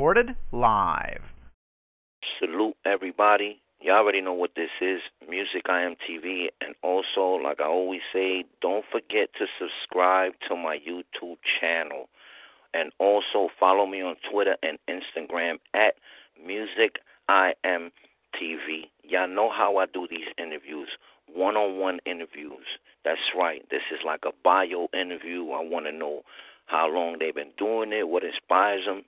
Recorded live. Salute everybody. You already know what this is Music IMTV. And also, like I always say, don't forget to subscribe to my YouTube channel. And also follow me on Twitter and Instagram at Music IMTV. Y'all know how I do these interviews one on one interviews. That's right. This is like a bio interview. I want to know how long they've been doing it, what inspires them.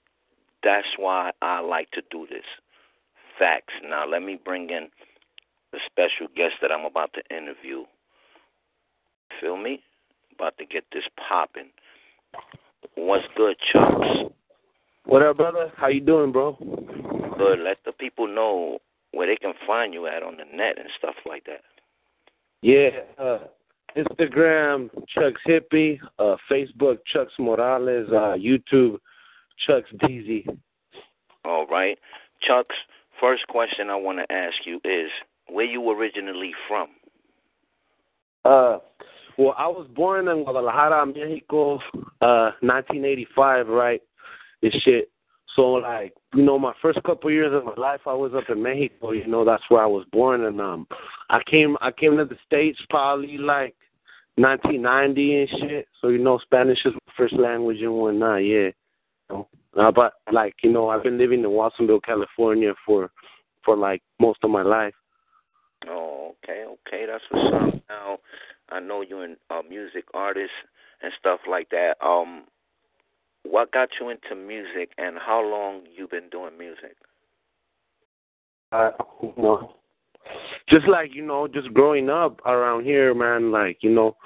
That's why I like to do this. Facts. Now, let me bring in the special guest that I'm about to interview. Feel me? About to get this popping. What's good, Chucks? What up, brother? How you doing, bro? Good. Let the people know where they can find you at on the net and stuff like that. Yeah, uh, Instagram Chucks Hippie, uh, Facebook Chucks Morales, uh, YouTube Chucks DZ. All right, Chucks. First question I want to ask you is where you originally from? Uh, well, I was born in Guadalajara, Mexico, uh, 1985, right? This shit. So like, you know, my first couple of years of my life, I was up in Mexico. You know, that's where I was born, and um, I came, I came to the states probably like 1990 and shit. So you know, Spanish is my first language and whatnot. Yeah. Uh, but like, you know, I've been living in Watsonville, California for for like most of my life. Oh, okay, okay, that's what's up. Now, I know you're a music artist and stuff like that. Um, what got you into music, and how long you been doing music? Uh, you know, just like you know, just growing up around here, man. Like you know,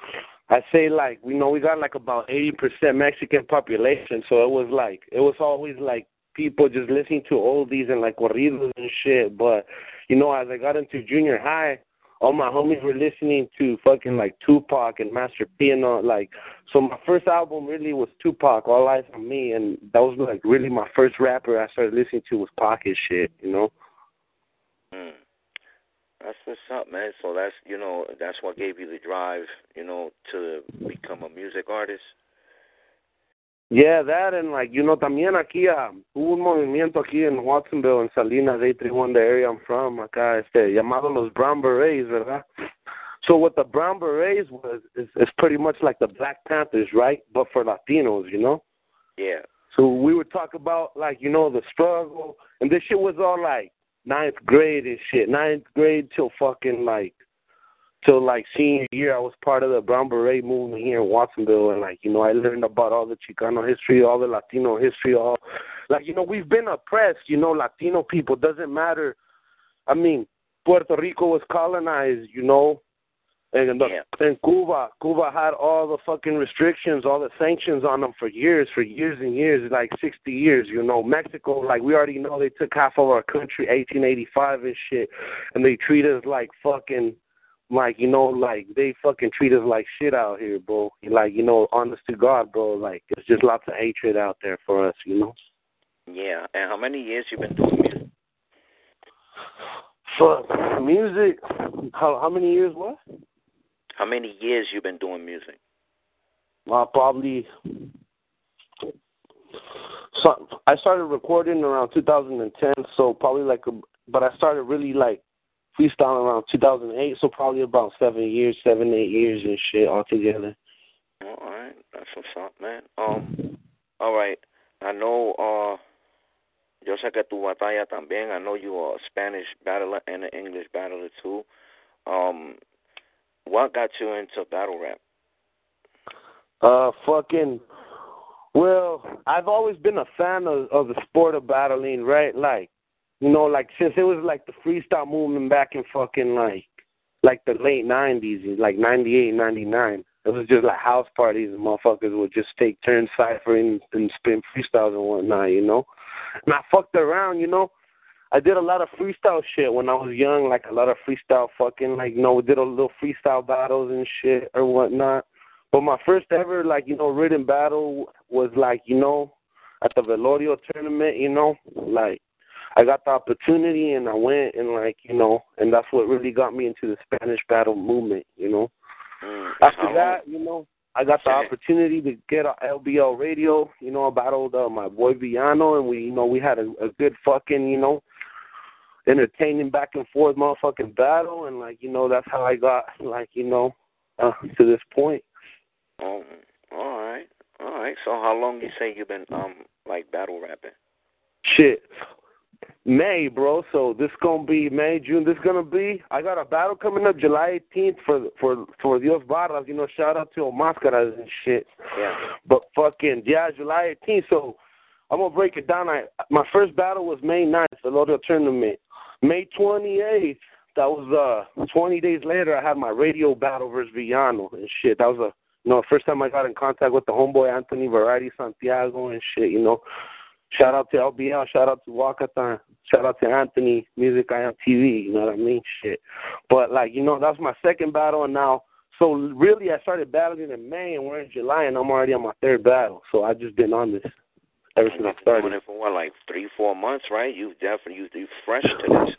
I say like you know we got like about eighty percent Mexican population, so it was like it was always like people just listening to oldies and like corridos and shit. But you know, as I got into junior high, all my homies were listening to fucking like Tupac and Master P and all like so my first album really was Tupac, All Eyes on Me and that was like really my first rapper I started listening to was Pocket shit, you know. Mm. That's what's up, man. So that's you know, that's what gave you the drive, you know, to become a music artist. Yeah, that and like you know también aquí uh, hubo un movimiento aquí en Watsonville en Salinas 831 the area I'm from acá este llamado los Brown Berets, ¿verdad? So what the Brown Berets was is, is pretty much like the Black Panthers, right? But for Latinos, you know? Yeah. So we would talk about like you know the struggle, and this shit was all like ninth grade and shit, ninth grade till fucking like till like senior year, I was part of the Brown Beret movement here in Watsonville, and like you know, I learned about all the Chicano history, all the Latino history, all like you know, we've been oppressed. You know, Latino people doesn't matter. I mean, Puerto Rico was colonized. You know, and and Cuba, Cuba had all the fucking restrictions, all the sanctions on them for years, for years and years, like sixty years. You know, Mexico, like we already know, they took half of our country, 1885 and shit, and they treat us like fucking like you know, like they fucking treat us like shit out here, bro. Like you know, honest to God, bro. Like it's just lots of hatred out there for us, you know. Yeah, and how many years you been doing music? Fuck music. How how many years? What? How many years you been doing music? Uh, probably. So I started recording around 2010, so probably like, a, but I started really like freestyling around 2008, so probably about seven years, seven, eight years and shit altogether. All right, that's what's up, man. Um, all right, I know. Uh, yo sé que tu batalla también. I know you are a Spanish battler and an English battler too. Um, what got you into battle rap? Uh, fucking. Well, I've always been a fan of of the sport of battling, right? Like, you know, like since it was like the freestyle movement back in fucking like like the late nineties, like ninety eight, ninety nine. It was just like house parties and motherfuckers would just take turns ciphering and spin freestyles and whatnot, you know. And I fucked around, you know. I did a lot of freestyle shit when I was young, like a lot of freestyle fucking, like you know, we did a little freestyle battles and shit or whatnot. But my first ever, like you know, written battle was like you know, at the Velorio tournament, you know, like I got the opportunity and I went and like you know, and that's what really got me into the Spanish battle movement, you know. Mm, After that, you know, I got the opportunity to get on LBL radio. You know, I battled uh, my boy Villano, and we, you know, we had a, a good fucking, you know, entertaining back and forth motherfucking battle, and like, you know, that's how I got, like, you know, uh, to this point. Oh, all right, all right. So how long you say you've been um like battle rapping? Shit. May, bro. So this gonna be May, June. This gonna be. I got a battle coming up July 18th for for for Dios Barras. You know, shout out to Omascaras and shit. Yeah. But fucking yeah, July 18th. So I'm gonna break it down. I my first battle was May 9th, the Lotto tournament. May 28th. That was uh 20 days later. I had my radio battle versus Villano and shit. That was a you know first time I got in contact with the homeboy Anthony Variety Santiago and shit. You know. Shout out to LBL, shout out to Wakatan, shout out to Anthony, Music I Am TV, you know what I mean? Shit. But like, you know, that's my second battle and now so really I started battling in May and we're in July and I'm already on my third battle. So I've just been on this ever since I You've been started. doing it for what, like three, four months, right? You've definitely you you fresh to this.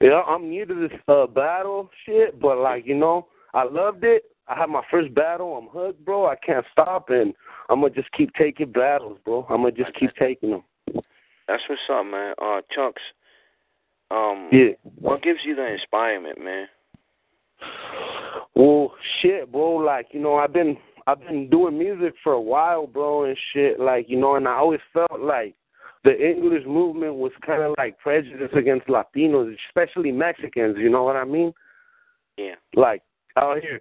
Yeah, I'm new to this uh battle shit, but like, you know, I loved it. I had my first battle, I'm hooked, bro. I can't stop and I'm gonna just keep taking battles, bro. I'm gonna just keep taking them. That's what's up, man. Uh, Chucks. Um, Yeah. what gives you the inspirement, man? Well, shit, bro. Like you know, I've been I've been doing music for a while, bro, and shit. Like you know, and I always felt like the English movement was kind of like prejudice against Latinos, especially Mexicans. You know what I mean? Yeah. Like out here,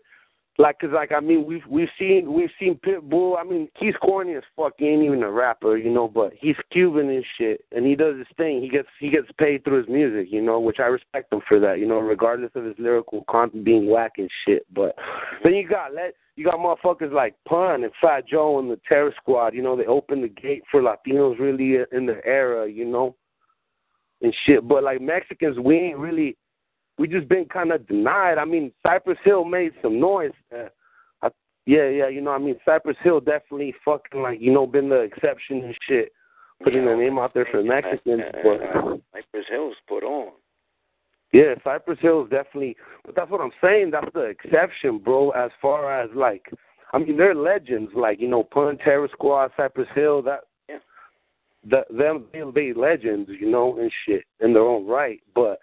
like, cause like I mean, we've we've seen we've seen Pitbull. I mean, he's corny as fuck. He ain't even a rapper, you know, but he's Cuban and shit, and he does his thing. He gets he gets paid through his music, you know, which I respect him for that, you know, regardless of his lyrical content being whack and shit. But then you got let you got motherfuckers like Pun and Fat Joe and the Terror Squad. You know, they opened the gate for Latinos really in the era, you know, and shit. But like Mexicans, we ain't really we just been kind of denied. I mean, Cypress Hill made some noise. Uh, I, yeah, yeah, you know, I mean, Cypress Hill definitely fucking like you know been the exception and shit, putting Yeah. their name out there for Mexicans. Uh, But Cypress Hill's put on. yeah, Cypress Hill is definitely. But that's what I'm saying. That's the exception, bro. As far as like, I mean, they're legends. Like you know, Pun, Terror Squad, Cypress Hill. That Yeah. that them they'll be legends, you know, and shit in their own right. But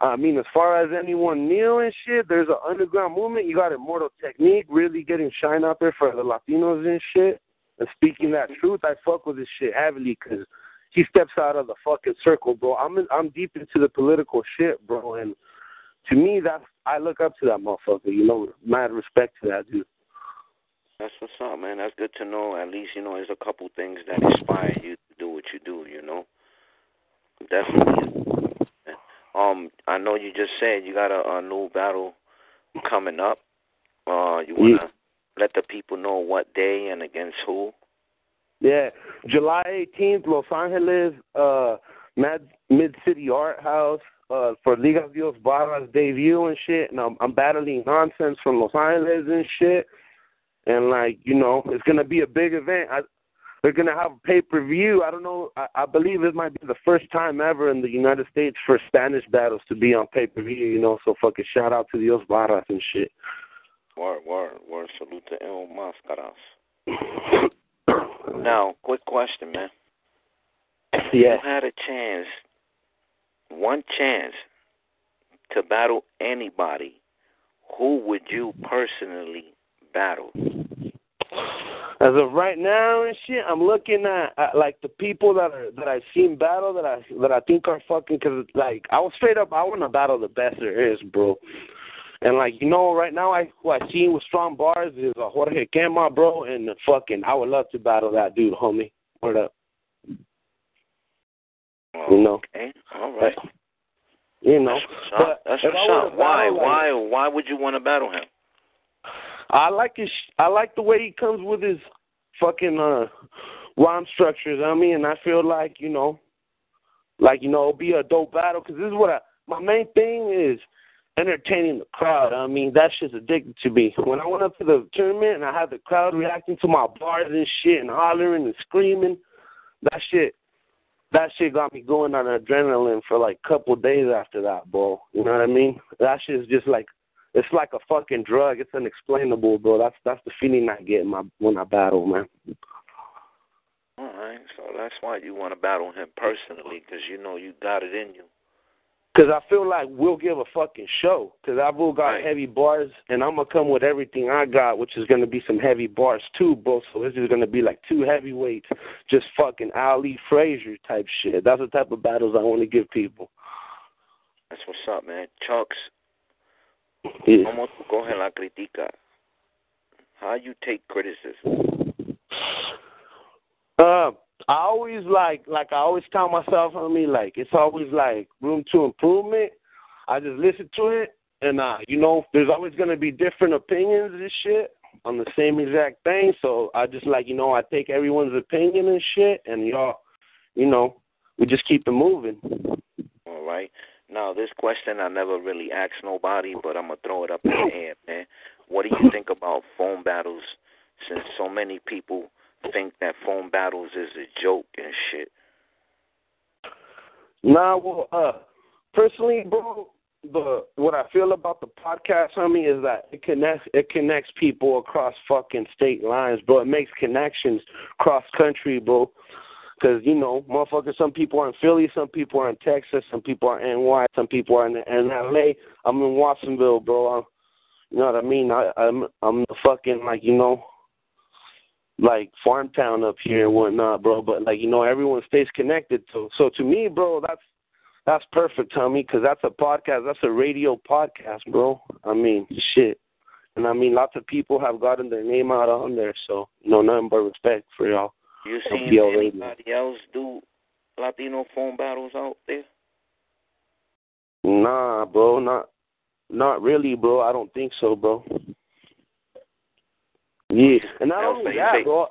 I mean, as far as anyone and shit, there's an underground movement. You got Immortal Technique really getting shine out there for the Latinos and shit. And speaking that truth, I fuck with this shit heavily because he steps out of the fucking circle, bro. I'm in, I'm deep into the political shit, bro, and to me, that's I look up to that motherfucker. You know, mad respect to that dude. That's what's up, man. That's good to know. At least you know there's a couple things that inspire you to do what you do. You know, definitely. Um, I know you just said you got a, a new battle coming up. Uh, you wanna let the people know what day and against who? Yeah, July 18th, Los Angeles, uh, Mad Mid City Art House uh, for Liga Dios Barras debut and shit. And I'm, I'm battling nonsense from Los Angeles and shit. And like you know, it's gonna be a big event. I, they're gonna have pay per view. I don't know. I, I believe it might be the first time ever in the United States for Spanish battles to be on pay per view. You know, so fucking shout out to Dios Barras and shit. Word, word, word. Salute to El Mascaras. Now, quick question, man. yeah. You had a chance, one chance, to battle anybody. Who would you personally battle? As of right now and shit, I'm looking at, at like the people that are that I've seen battle that I that I think are fucking because like I was straight up I want to battle the best there is, bro. And like you know, right now I who I seen with strong bars is uh, Jorge Quema, bro, and fucking I would love to battle that dude, homie. Word up, you know, Okay, all right. you know. That's. But That's if I. Why? like- Why? Why would you want to battle him? I like his. I like the way he comes with his fucking uh rhyme structures. I mean, I feel like you know, like you know, it'll be a dope battle because this is what I. My main thing is entertaining the crowd. I mean, that shit's addicted to me. When I went up to the tournament and I had the crowd reacting to my bars and shit and hollering and screaming, that shit, that shit got me going on adrenaline for like a couple days after that, bro. You know what I mean? That shit is just like, it's like a fucking drug. It's unexplainable, bro. That's that's the feeling I get in my when I battle, man. All right, so that's why you want to battle him personally, because you know you got it in you. Because I feel like we'll give a fucking show. Because I've all got Right. heavy bars, and I'm going to come with everything I got, which is going to be some heavy bars too, bro. So this is going to be like two heavyweights, just fucking Ali Frazier type shit. That's the type of battles I want to give people. That's what's up, man. Chucks, Yeah. ¿cómo tú coges la crítica? How you take criticism? Uh, I always like, like I always tell myself, I mean, like it's always like room to improvement. I just listen to it, and uh, you know, there's always gonna be different opinions and shit on the same exact thing. So I just like, you know, I take everyone's opinion and shit, and y'all, you know, we just keep it moving. All right. Now, this question I never really asked nobody, but I'm gonna throw it up in the air, man. What do you think about phone battles? Since so many people think that phone battles is a joke and shit. Nah, well, uh, personally, bro, the what I feel about the podcast, homie, is that it connects it connects people across fucking state lines, bro. It makes connections cross country, bro. Because you know, motherfuckers. Some people are in Philly, some people are in Texas, some people are in NY, some people are in, in LA. I'm in Watsonville, bro. I'm, you know what I mean? I, I'm I'm the fucking like you know, like farm town up here and whatnot, bro. But like you know, everyone stays connected. So so to me, bro, that's that's perfect, Tommy, because that's a podcast. That's a radio podcast, bro. I mean, shit. And I mean, lots of people have gotten their name out on there. So you know, nothing but respect for y'all. You seen anybody else do Latino phone battles out there? Nah, bro, not not really, bro. I don't think so, bro. Yeah, and not only that, bro.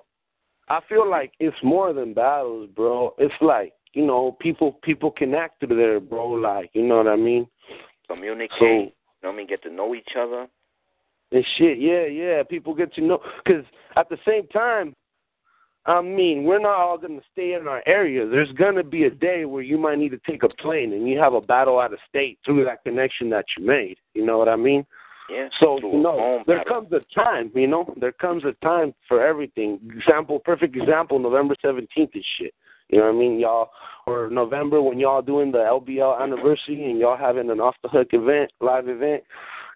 I feel like it's more than battles, bro. It's like you know, people people connect to there, bro. Like you know what I mean? Communicate. So you know what I mean? Get to know each other. and shit, yeah, yeah. People get to know because at the same time, I mean, we're not all gonna stay in our area. There's gonna be a day where you might need to take a plane and you have a battle out of state through that connection that you made. You know what I mean? Yeah. So you know, there battle. comes a time. You know, there comes a time for everything. Example, perfect example, November seventeenth is shit. You know what I mean, y'all? Or November when y'all doing the LBL anniversary and y'all having an off the hook event, live event,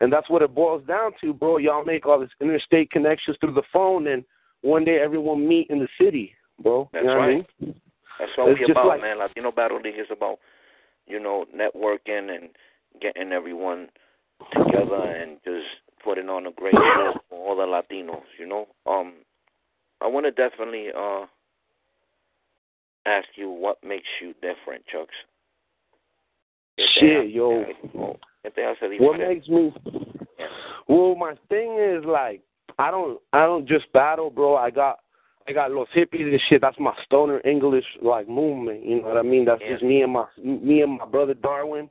and that's what it boils down to, bro. Y'all make all this interstate connections through the phone, and one day everyone meet in the city, bro. That's you know right. what I mean? That's what It's we about, like- man. Latino Battle League is about, you know, networking and getting everyone together and just putting on a great show for all the Latinos, you know. Um I wanna definitely uh ask you what makes you different, Chucks. Shit, yo. ¿Qué te hace What makes me Well, my thing is like I don't I don't just battle, bro. I got I got Los Hippies and shit. That's my stoner English like movement. You know what I mean? That's Yeah. just me and my me and my brother Darwin.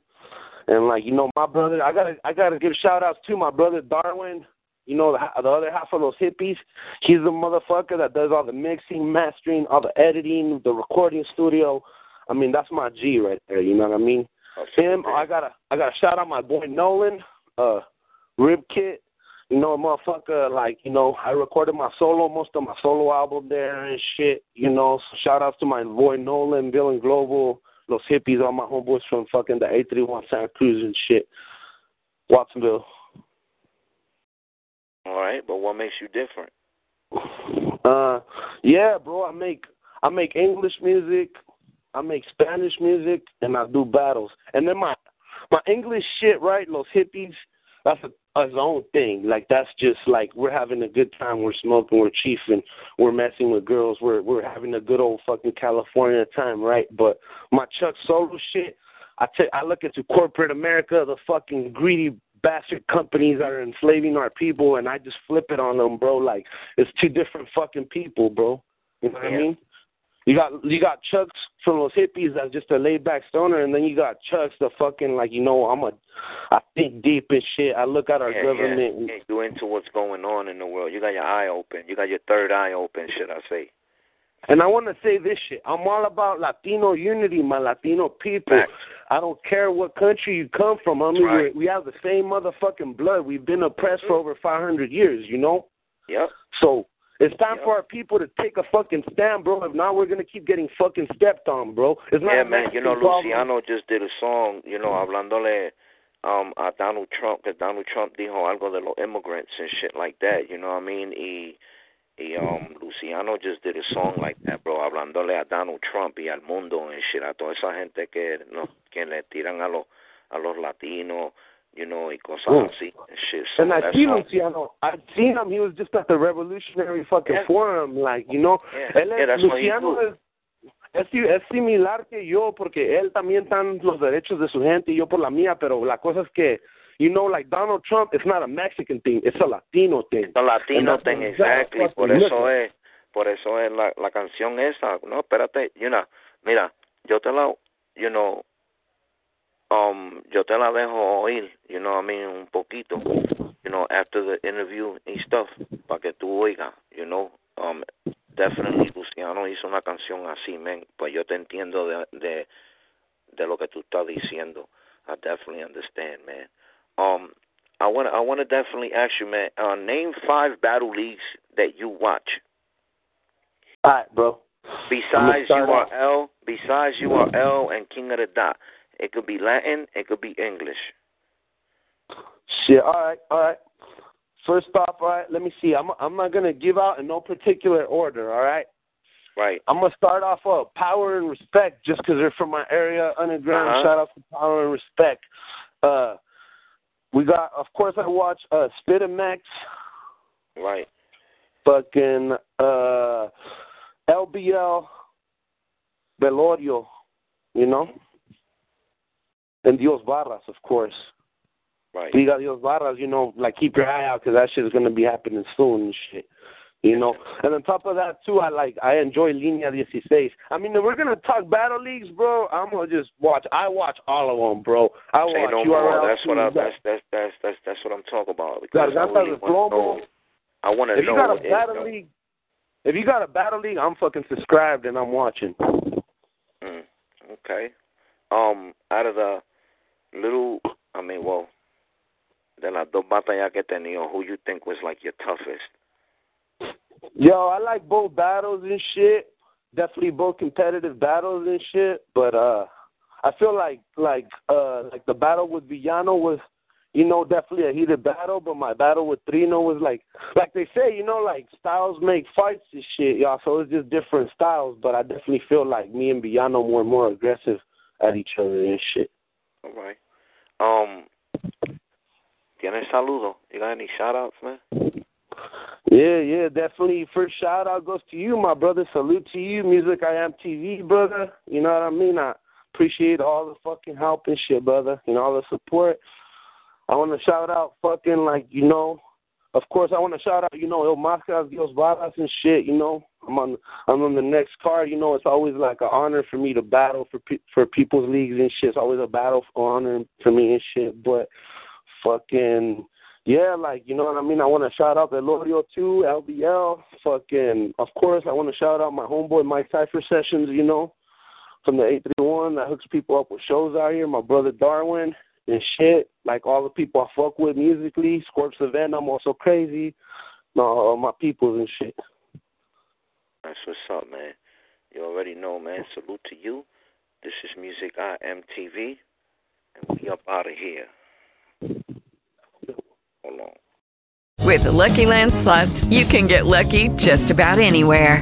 And like you know, my brother, I gotta I gotta give shout outs to my brother Darwin. You know, the, the other half of those hippies. He's the motherfucker that does all the mixing, mastering, all the editing, the recording studio. I mean, that's my G right there. You know what I mean? Oh, Him, I gotta I gotta shout out my boy Nolan, uh, Rib Kit. You know, motherfucker, like, you know, I recorded my solo, most of my solo album there and shit, you know. So shout outs to my boy Nolan, Bill and Global, Los Hippies, all my homeboys from fucking the eight three one Santa Cruz and shit. Watsonville. All right, but what makes you different? Uh yeah, bro, I make I make English music, I make Spanish music, and I do battles. And then my my English shit, right? Los hippies, that's a his own thing. Like that's just like we're having a good time. We're smoking, we're chiefing, we're messing with girls. We're we're having a good old fucking California time, right? But my Chuck Solo shit, I take I look into corporate America, the fucking greedy bastard companies that are enslaving our people, and I just flip it on them, bro. Like it's two different fucking people, bro. You know what Yeah. I mean? You got you got Chucks from those hippies that's just a laid back stoner, and then you got Chucks the fucking like you know I'm a I think deep and shit. I look at our yeah, government. yeah, you into what's going on in the world. You got your eye open. You got your third eye open, should I say? And I want to say this shit. I'm all about Latino unity, my Latino people. I don't care what country you come from. I mean, Right. we we have the same motherfucking blood. We've been oppressed for over 500 years, you know? Yep. So it's time Yep. for our people to take a fucking stand, bro. If not, we're going to keep getting fucking stepped on, bro. It's not Yeah, man. You know, problem. Luciano just did a song, you know, hablándole um, a Donald Trump, que Donald Trump dijo algo de los immigrants and shit like that. You know what I mean? Y, y um, Luciano just did a song like that, bro, hablándole a Donald Trump y al mundo and shit, a toda esa gente que no, que le tiran a los a los latinos, you know, y cosas Mm. así and shit. So And I seen song- Luciano. I seen him. He was just at the Revolutionary fucking Yeah. Forum, like you know. Yeah. Él es, Yeah, Luciano es, es, es similar que yo porque él también están los derechos de su gente y yo por la mía, pero la cosa es que, you know, like Donald Trump, it's not a Mexican thing, it's a Latino thing. No, latino And that's thing, exactly. Por eso es, por eso es la, la canción esa. No, espérate, you know, mira, yo te la, you know, um, yo te la dejo oír, you know, what I mean, un poquito, you know, after the interview and stuff, para que tú oigas, you know, um, definitely Luciano hizo una canción así, man, pues yo te entiendo de, de, de lo que tú estás diciendo. I definitely understand, man. Um, I want I want to definitely ask you, man. Uh, name five battle leagues that you watch All right, bro. besides start off. URL. Besides URL and King of the Dot. It could be Latin. It could be English. Shit. All right, all right. First off, all right. Let me see. I'm I'm not gonna give out in no particular order. All right. Right. I'm gonna start off with power and respect just 'cause they're from my area, underground. Uh-huh. Shout out to power and respect. Uh, we got, of course, I watch uh, Spit and Max, Right. fucking uh, LBL, Velorio, you know, and Dios Barras, of course. Right. Liga Dios Barras, you know, like keep your eye out because that shit is gonna be happening soon and shit. You know, and on top of that too, I like I enjoy Linea 16. I mean, if we're gonna talk battle leagues, bro, I'm gonna just watch. I watch all of them, bro. I Say watch no more. That's what I. That's that's that's that's that's what I'm talking about. Because I Gargantas really del want to know. I want to If you know. got a battle though. league, if you got a battle league, I'm fucking subscribed and I'm watching. Mm, okay. Um, out of the little, I mean, well, de las dos batallas que he tenido, who you think was like your toughest? Yo, I like both battles and shit. Definitely both competitive battles and shit. But uh I feel like like uh like the battle with Villano was you know, definitely a heated battle, but my battle with Trino was like like they say, you know, like styles make fights and shit, y'all. So it's just different styles, but I definitely feel like me and Villano were more aggressive at each other and shit. All right. Um, ¿Tienes saludo? You got any shout outs, man? Yeah, yeah, definitely. First shout out goes to you, my brother. Salute to you, Music I Am TV, brother. You know what I mean? I appreciate all the fucking help and shit, brother. You know, all the support. I want to shout out fucking like, you know, of course I want to shout out, you know, El Mascas, Dios Barras and shit, you know. I'm on I'm on the next card, you know, it's always like an honor for me to battle for pe- for people's leagues and shit. It's always a battle for honor for me and shit, but fucking yeah, like you know what I mean. I want to shout out Velorio too, LBL. Fucking, of course, I want to shout out my homeboy Mike Cipher Sessions. You know, from the eight three one that hooks people up with shows out here. My brother Darwin and shit. Like all the people I fuck with musically. Scorps Event. I'm also crazy. No, all my peoples and shit. That's what's up, man. You already know, man. Salute to you. This is Music I M TV, and we up out of here. Hold on. With the Lucky Land slots, you can get lucky just about anywhere.